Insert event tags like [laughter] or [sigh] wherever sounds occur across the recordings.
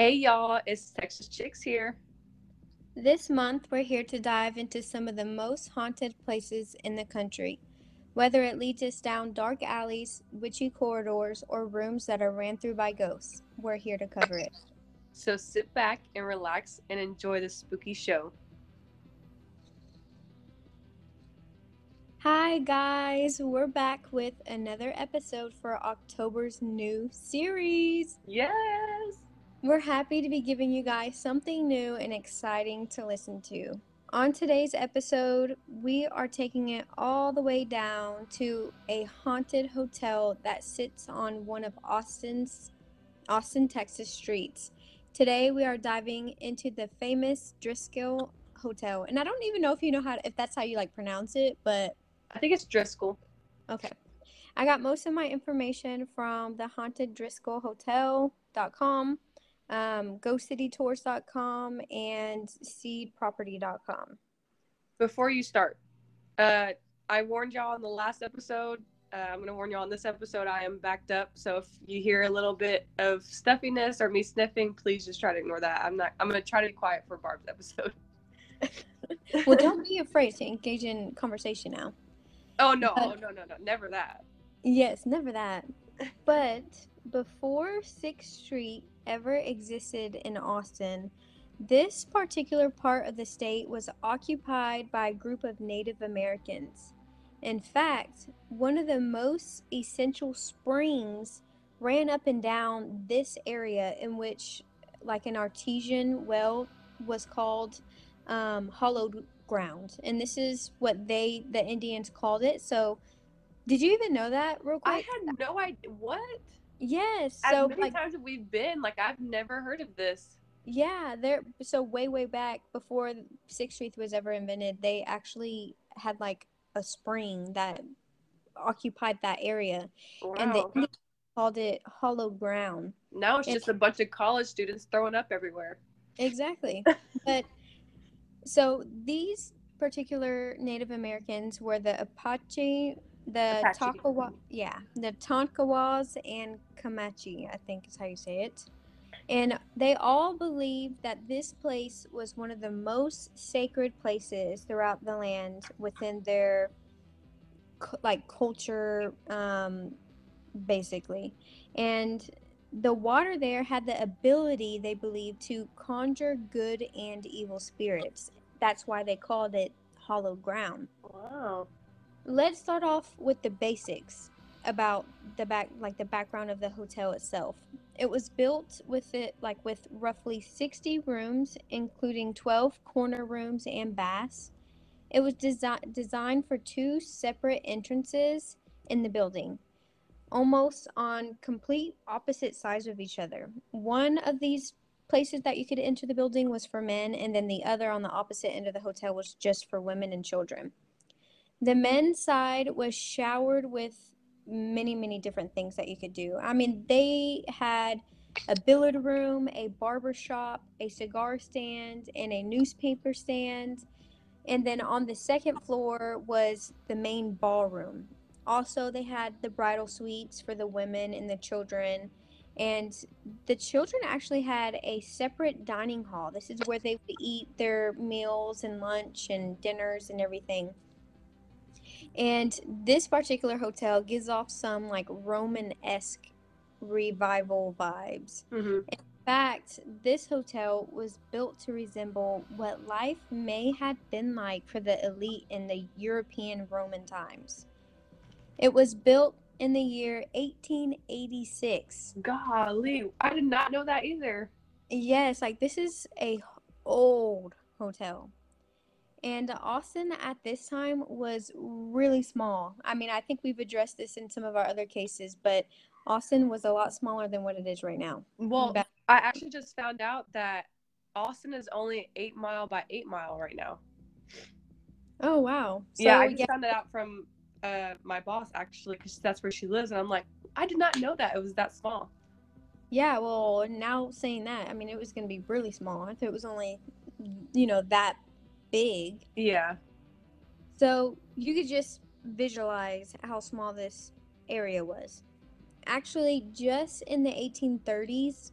Hey y'all, it's Texas Chicks here. This month, we're here to dive into some of the most haunted places in the country. Whether it leads us down dark alleys, witchy corridors, or rooms that are ran through by ghosts, we're here to cover it. So sit back and relax and enjoy the spooky show. Hi, guys, we're back with another episode for October's new series. Yes! We're happy to be giving you guys something new and exciting to listen to. On today's episode, we are taking it all the way down to a haunted hotel that sits on one of Austin's Austin, Texas streets. Today we are diving into the famous Driskill Hotel. And I don't even know if you know how to, if that's how you like pronounce it, but I think it's Driskill. okay. I got most of my information from the hauntedDriscollHotel.com um, GhostCityTours.com, and SeedProperty.com. Before you start, uh, I warned y'all in the last episode. Uh, I'm going to warn y'all in this episode. I am backed up, so if you hear a little bit of stuffiness or me sniffing, please just try to ignore that. I'm not. I'm going to try to be quiet for Barb's episode. [laughs] well, don't [laughs] be afraid to engage in conversation now. Oh no! But, oh no! No! No! Never that. Yes, never that. But before Sixth Street ever existed in Austin, this particular part of the state was occupied by a group of Native Americans. In fact, one of the most essential springs ran up and down this area, in which, like an artesian well, was called um, hollowed ground. And this is what they, the Indians, called it. So, did you even know that, real quick? I had no idea. What? Yes. As So many like times have we been, like I've never heard of this. yeah, there so way way back before Sixth Street was ever invented, they actually had like a spring that occupied that area and they called it hollow ground. Now it's And- just a bunch of college students throwing up everywhere. Exactly. [laughs] but so these particular Native Americans were the Apache, the Apache. Takawa, yeah, the Tonkawas and Comanche, I think is how you say it. And they all believed that this place was one of the most sacred places throughout the land within their like culture um basically. And the water there had the ability, they believed, to conjure good and evil spirits. That's why they called it hollow ground. Wow. Let's start off with the basics about the back like the background of the hotel itself. It was built with it like with roughly 60 rooms including 12 corner rooms and baths. It was desi- designed for two separate entrances in the building, almost on complete opposite sides of each other. One of these places that you could enter the building was for men, and then the other on the opposite end of the hotel was just for women and children. The men's side was showered with many, many different things that you could do. I mean, they had a billiard room, a barber shop, a cigar stand, and a newspaper stand. And then on the second floor was the main ballroom. Also, they had the bridal suites for the women and the children. And the children actually had a separate dining hall. This is where they would eat their meals and lunch and dinners and everything. And this particular hotel gives off some like Roman esque revival vibes. hmm In fact, this hotel was built to resemble what life may have been like for the elite in the European Roman times. It was built in the year 1886. Golly, I did not know that either. Yes, like this is a old hotel. And Austin at this time was really small. I mean, I think we've addressed this in some of our other cases, but Austin was a lot smaller than what it is right now. Well, Back- I actually just found out that Austin is only eight mile by eight mile right now. Oh, wow. So, yeah, I just found that out from uh, my boss actually, because that's where she lives, and I'm like, I did not know that it was that small. Yeah, well, now saying that, I mean, it was going to be really small. I thought it was only, you know, that big. Yeah. So you could just visualize how small this area was. Actually, just in the 1830s,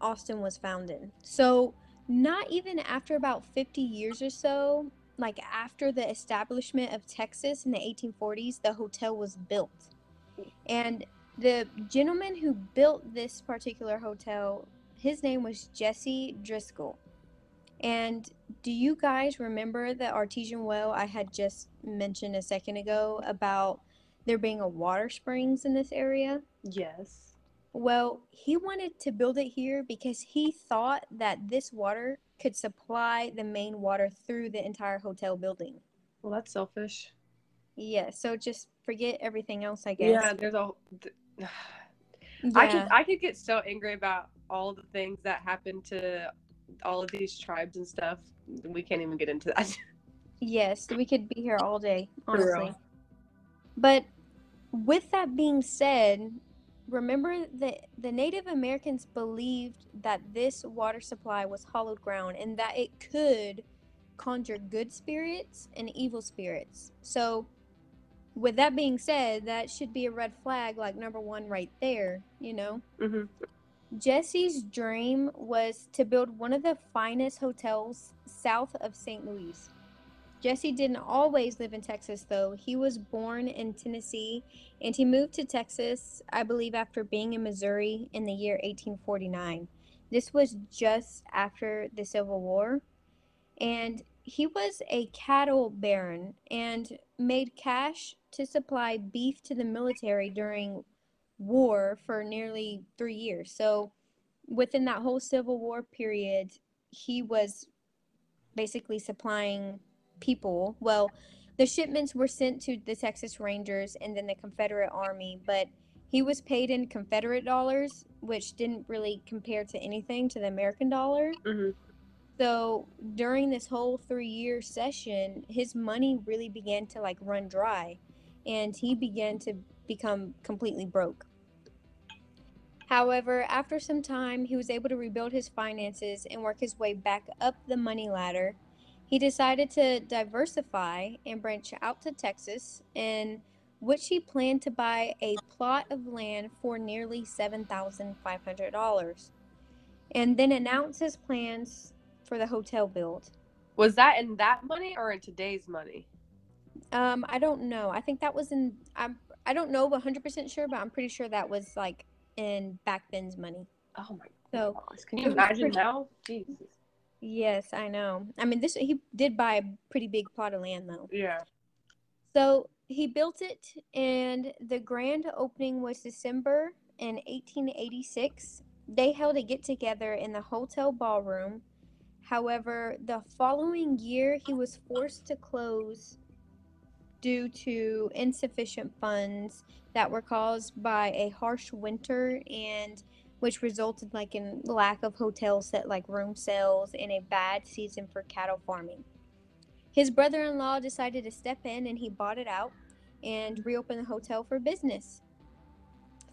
Austin was founded. So, not even after about 50 years or so, like after the establishment of Texas in the 1840s, the hotel was built. And the gentleman who built this particular hotel, his name was Jesse Driskill. And do you guys remember the artesian well I had just mentioned a second ago about there being a water springs in this area? Yes. Well, he wanted to build it here because he thought that this water could supply the main water through the entire hotel building. Well, that's selfish. Yeah, so just forget everything else, I guess. Yeah, there's a. th- [sighs] I could I could get so angry about all the things that happened to all of these tribes and stuff. We can't even get into that. [laughs] Yes, we could be here all day, honestly. But with that being said, remember that the Native Americans believed that this water supply was hollowed ground and that it could conjure good spirits and evil spirits. So, with that being said, that should be a red flag, like number one right there, you know? hmm Jesse's dream was to build one of the finest hotels south of St. Louis. Jesse didn't always live in Texas, though. He was born in Tennessee and he moved to Texas, I believe, after being in Missouri in the year 1849. This was just after the Civil War. And he was a cattle baron and made cash to supply beef to the military during war for nearly three years. So, within that whole Civil War period, he was basically supplying people. Well, the shipments were sent to the Texas Rangers and then the Confederate Army, but he was paid in Confederate dollars, which didn't really compare to anything to the American dollar. hmm So during this whole three year session, his money really began to like run dry and he began to become completely broke. However, after some time, he was able to rebuild his finances and work his way back up the money ladder. He decided to diversify and branch out to Texas, in which he planned to buy a plot of land for nearly $7,500 and then announce his plans for the hotel build. Was that in that money or in today's money? Um, I don't know. I think that was in. I'm. I don't know 100% sure, but I'm pretty sure that was like in back then's money. Oh my So gosh! Can you imagine pretty- now? Jesus. yes, I know. I mean, this he did buy a pretty big plot of land though. Yeah. So he built it, and the grand opening was December in 1886. They held a get together in the hotel ballroom. However, the following year, he was forced to close due to insufficient funds that were caused by a harsh winter and which resulted like in lack of hotel set like room sales and a bad season for cattle farming. His brother-in-law decided to step in and he bought it out and reopened the hotel for business.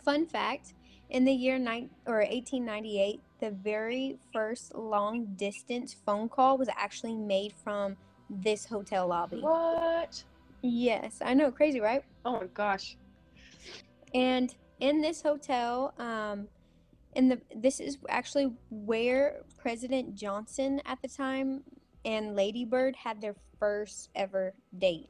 Fun fact, in the year nine, or 1898, the very first long distance phone call was actually made from this hotel lobby. What? Yes, I know, crazy, right? Oh my gosh. And in this hotel, um, in the this is actually where President Johnson at the time and Lady Bird had their first ever date.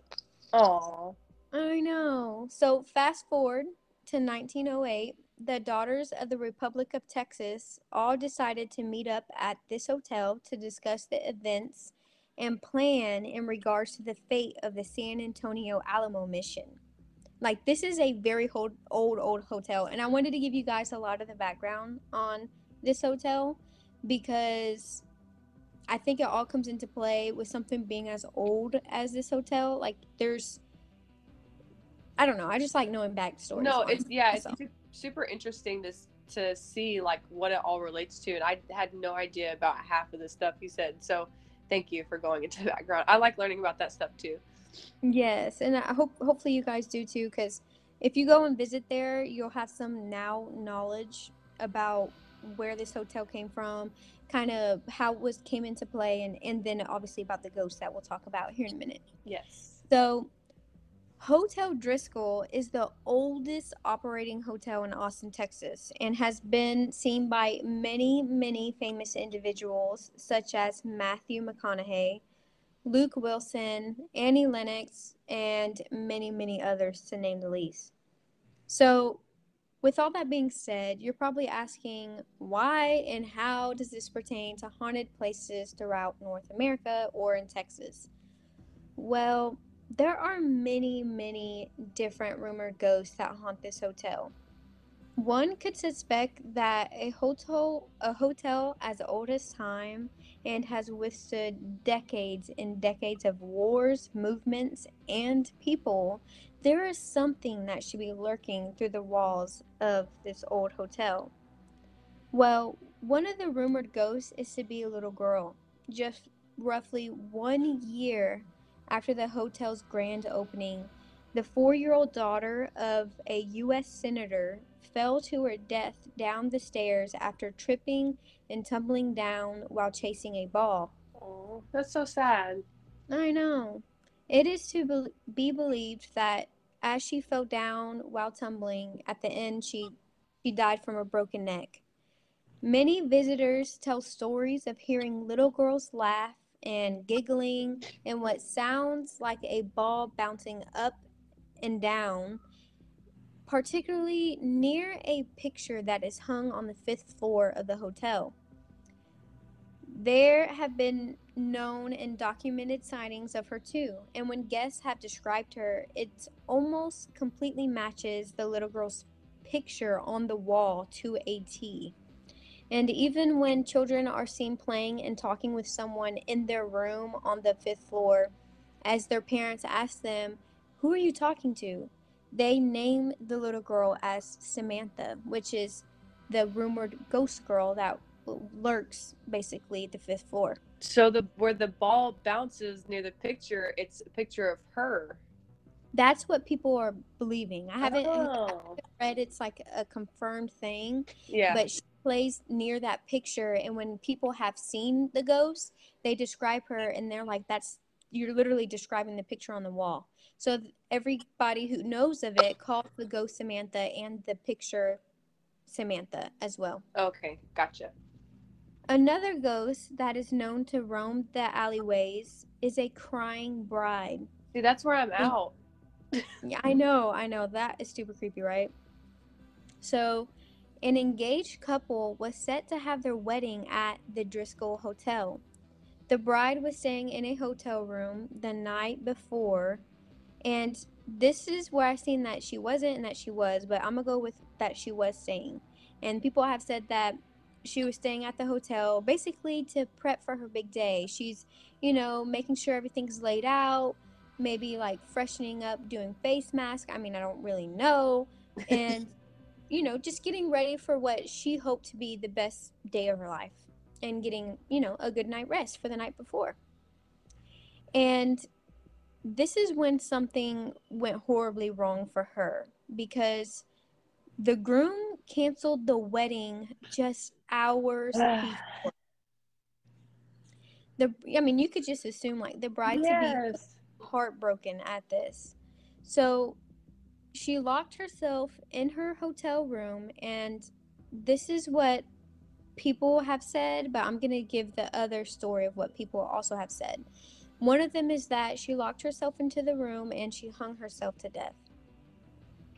Oh. I know. So fast forward to 1908, the daughters of the Republic of Texas all decided to meet up at this hotel to discuss the events and plan in regards to the fate of the San Antonio Alamo mission. Like this is a very old, old, old hotel, and I wanted to give you guys a lot of the background on this hotel because I think it all comes into play with something being as old as this hotel. Like there's I don't know. I just like knowing backstories. No, it's yeah, it's myself. su- super interesting to to see like what it all relates to, and I had no idea about half of the stuff you said. So, thank you for going into the background. I like learning about that stuff too. Yes, and I hope hopefully you guys do too, because if you go and visit there, you'll have some now knowledge about where this hotel came from, kind of how it was came into play, and and then obviously about the ghosts that we'll talk about here in a minute. Yes. So, Hotel Driskill is the oldest operating hotel in Austin, Texas, and has been seen by many, many famous individuals such as Matthew McConaughey, Luke Wilson, Annie Lennox, and many, many others, to name the least. So, with all that being said, you're probably asking why and how does this pertain to haunted places throughout North America or in Texas? Well, there are many, many different rumored ghosts that haunt this hotel. One could suspect that a hotel, a hotel as old as time and has withstood decades and decades of wars, movements, and people, there is something that should be lurking through the walls of this old hotel. Well, one of the rumored ghosts is to be a little girl, just roughly one year after the hotel's grand opening. The four year old daughter of a U.S. Senator fell to her death down the stairs after tripping and tumbling down while chasing a ball. Oh, that's so sad. I know. It is to be believed that as she fell down while tumbling, at the end she she died from a broken neck. Many visitors tell stories of hearing little girls laugh and giggling and what sounds like a ball bouncing up and down, particularly near a picture that is hung on the fifth floor of the hotel. There have been known and documented sightings of her too, and when guests have described her, it almost completely matches the little girl's picture on the wall to a T. And even when children are seen playing and talking with someone in their room on the fifth floor, as their parents ask them, Who are you talking to? they name the little girl as Samantha, which is the rumored ghost girl that lurks basically the fifth floor. So the where the ball bounces near the picture, it's a picture of her. That's what people are believing. I haven't, oh. I haven't read it's like a confirmed thing. Yeah. But she plays near that picture and when people have seen the ghost they describe her and they're like that's you're literally describing the picture on the wall. So everybody who knows of it calls the ghost samantha and the picture samantha as well. Okay gotcha. Another ghost that is known to roam the alleyways is a crying bride. See that's where i'm out. yeah i know i know. That is super creepy right? So an engaged couple was set to have their wedding at the Driskill Hotel. The bride was staying in a hotel room the night before, and this is where I've seen that she wasn't and that she was, but I'm gonna go with that she was staying. And people have said that she was staying at the hotel basically to prep for her big day. She's, you know, making sure everything's laid out, maybe like freshening up, doing face mask. I mean, I don't really know. [laughs] And you know, just getting ready for what she hoped to be the best day of her life and getting, you know, a good night rest for the night before. And this is when something went horribly wrong for her because the groom canceled the wedding just hours before. The I mean, you could just assume like the bride yes. to be heartbroken at this. So she locked herself in her hotel room and this is what people have said but i'm going to give the other story of what people also have said. One of them is that she locked herself into the room and she hung herself to death.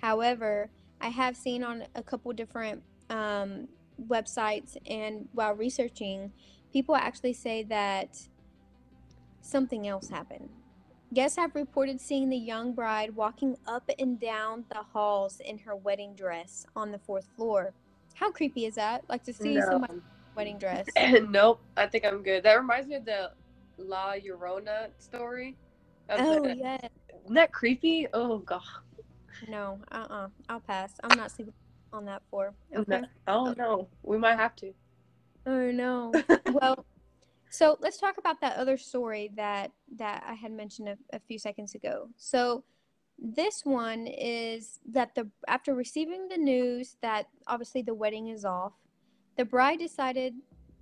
However i have seen on a couple different um, websites and while researching people actually say that something else happened Guests have reported seeing the young bride walking up and down the halls in her wedding dress on the fourth floor. How creepy is that? Like to see no. somebody wedding dress. [laughs] nope, I think I'm good. That reminds me of the La Llorona story. Oh the, yeah. Isn't that creepy? Oh god. No, uh uh-uh. uh. i will pass. I'm not sleeping on that floor. Okay. Oh no. We might have to. Oh no. [laughs] well, so let's talk about that other story that that I had mentioned a, a few seconds ago. So this one is that the after receiving the news that obviously the wedding is off, the bride decided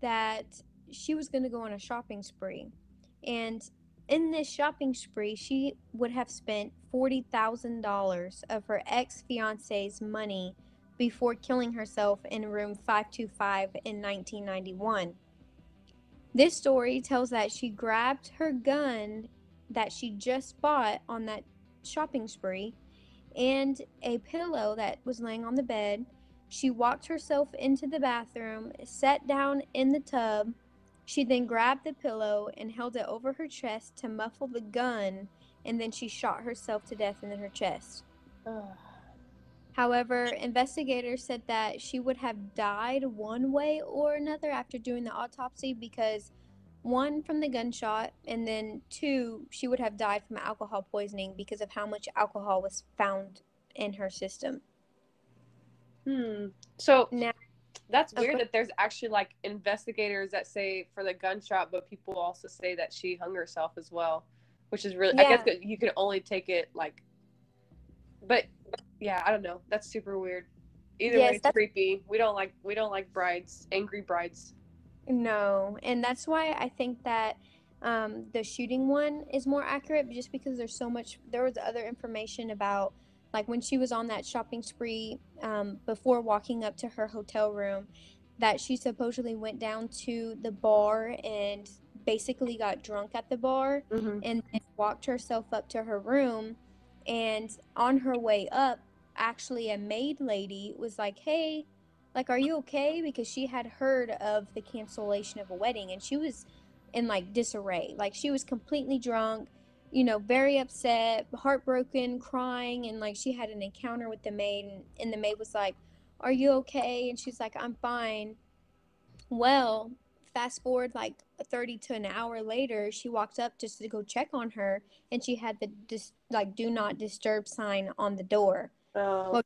that she was going to go on a shopping spree. And in this shopping spree, she would have spent $40,000 of her ex fiance's money before killing herself in room 525 in 1991. This story tells that she grabbed her gun that she just bought on that shopping spree and a pillow that was laying on the bed. She walked herself into the bathroom, sat down in the tub. She then grabbed the pillow and held it over her chest to muffle the gun, and then she shot herself to death in her chest. Ugh. However, investigators said that she would have died one way or another after doing the autopsy because one from the gunshot and then two she would have died from alcohol poisoning because of how much alcohol was found in her system. Hmm. So Now, that's Okay. weird that there's actually like investigators that say for the gunshot, but people also say that she hung herself as well, which is really. yeah. I guess you can only take it like. But yeah, I don't know. That's super weird. Either Yes, way, it's that's- creepy. We don't like we don't like brides, angry brides. no, and that's why I think that um, the shooting one is more accurate, just because there's so much. There was other information about like when she was on that shopping spree um, before walking up to her hotel room, that she supposedly went down to the bar and basically got drunk at the bar Mm-hmm. and then walked herself up to her room and on her way up actually a maid lady was like hey like are you okay? Because she had heard of the cancellation of a wedding and she was in like disarray. Like she was completely drunk you know very upset heartbroken crying and like she had an encounter with the maid and, and the maid was like are you okay? And she's like i'm fine. Well fast forward like 30 to an hour later she walked up just to go check on her and she had the dis- like do not disturb sign on the door Oh, Well-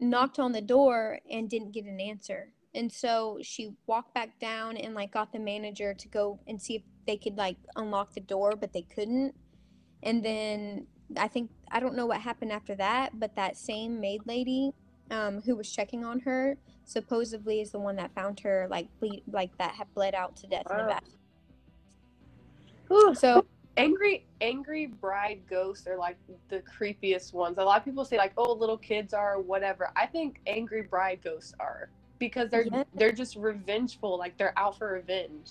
knocked on the door and didn't get an answer and so she walked back down and like got the manager to go and see if they could like unlock the door but they couldn't and then i think i don't know what happened after that but that same maid lady um, who was checking on her supposedly is the one that found her like bleed like that had bled out to death in the Wow. bath Whew. so angry angry bride ghosts are like the creepiest ones. A lot of people say like, oh, little kids are whatever. I think angry bride ghosts are because they're Yeah. they're just revengeful. Like they're out for revenge.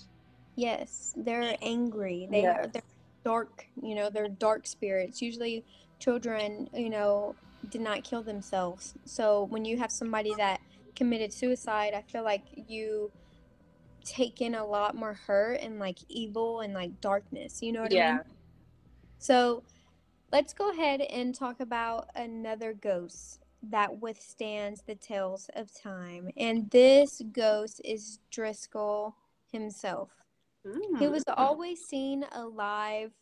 Yes, they're angry. They Yeah. are they're dark, you know, they're dark spirits. Usually children, you know, did not kill themselves. So when you have somebody that committed suicide, I feel like you take in a lot more hurt and like evil and like darkness. You know what I Yeah. mean? So let's go ahead and talk about another ghost that withstands the tales of time. And this ghost is Driskill himself. He Mm. was always seen alive,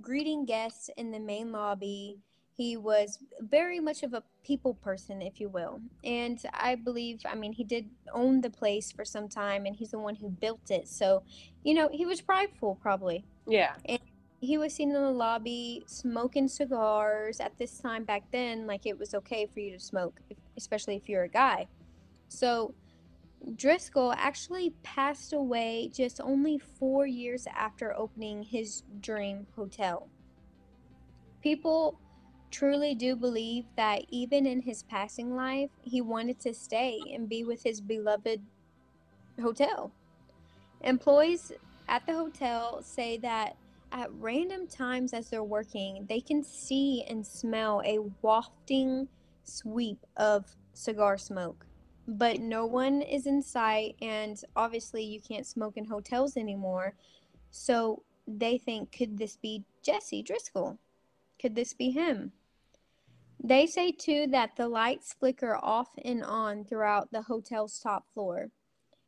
greeting guests in the main lobby. He was very much of a people person, if you will. And I believe, I mean, he did own the place for some time and he's the one who built it. So, you know, he was prideful, probably. yeah. He was seen in the lobby smoking cigars. At this time back then, like it was okay for you to smoke, especially if you're a guy. So, Driskill actually passed away just only four years after opening his dream hotel. People truly do believe that even in his passing life, he wanted to stay and be with his beloved hotel. Employees at the hotel say that at random times as they're working, they can see and smell a wafting sweep of cigar smoke. But no one is in sight and obviously you can't smoke in hotels anymore. So they think could this be jesse driskill? Could this be him they say too that the lights flicker off and on throughout the hotel's top floor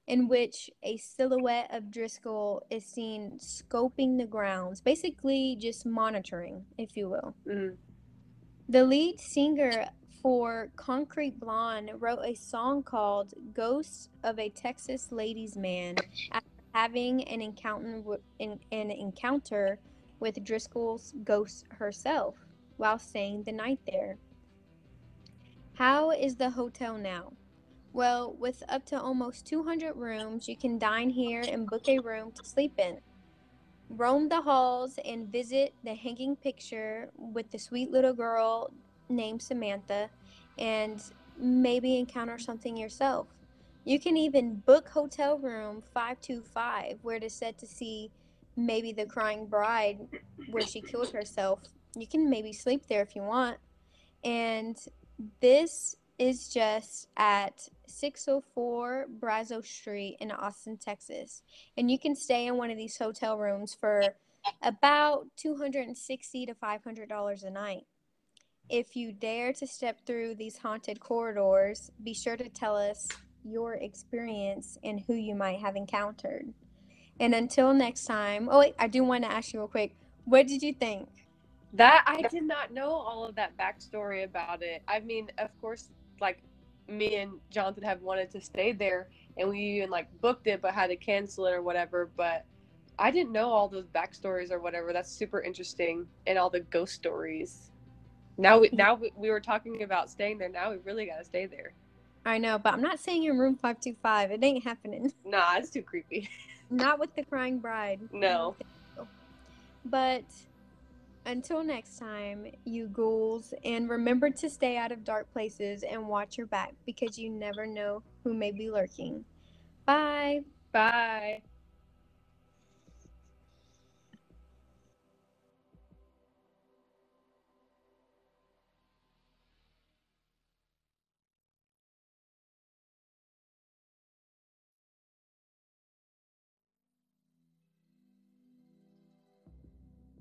in which a silhouette of driskill is seen scoping the grounds basically just monitoring if you will Mm. the lead singer for Concrete Blonde wrote a song called Ghosts of a Texas Ladies Man after having an encounter, an encounter with Driskill's ghost herself while staying the night there. How is the hotel now? Well, with up to almost 200 rooms, you can dine here and book a room to sleep in. roam the halls and visit the hanging picture with the sweet little girl named Samantha and maybe encounter something yourself. You can even book hotel room 525 where it is said to see maybe the crying bride where she killed herself. You can maybe sleep there if you want. And this is just at 604 Brazos Street in Austin, Texas. And you can stay in one of these hotel rooms for about 260 to $500 a night. If you dare to step through these haunted corridors, be sure to tell us your experience and who you might have encountered. And until next time, oh, wait, I do want to ask you real quick what did you think? That I did not know all of that backstory about it. I mean, of course, like me and Jonathan have wanted to stay there and we even like booked it but had to cancel it or whatever. But I didn't know all those backstories or whatever. That's super interesting and all the ghost stories. Now we now we, we were talking about staying there. Now we really gotta stay there. I know, but I'm not saying in room 525. It ain't happening. [laughs] Nah, it's too creepy. Not with the crying bride. No. But until next time, you ghouls, and remember to stay out of dark places and watch your back because you never know who may be lurking. Bye. Bye.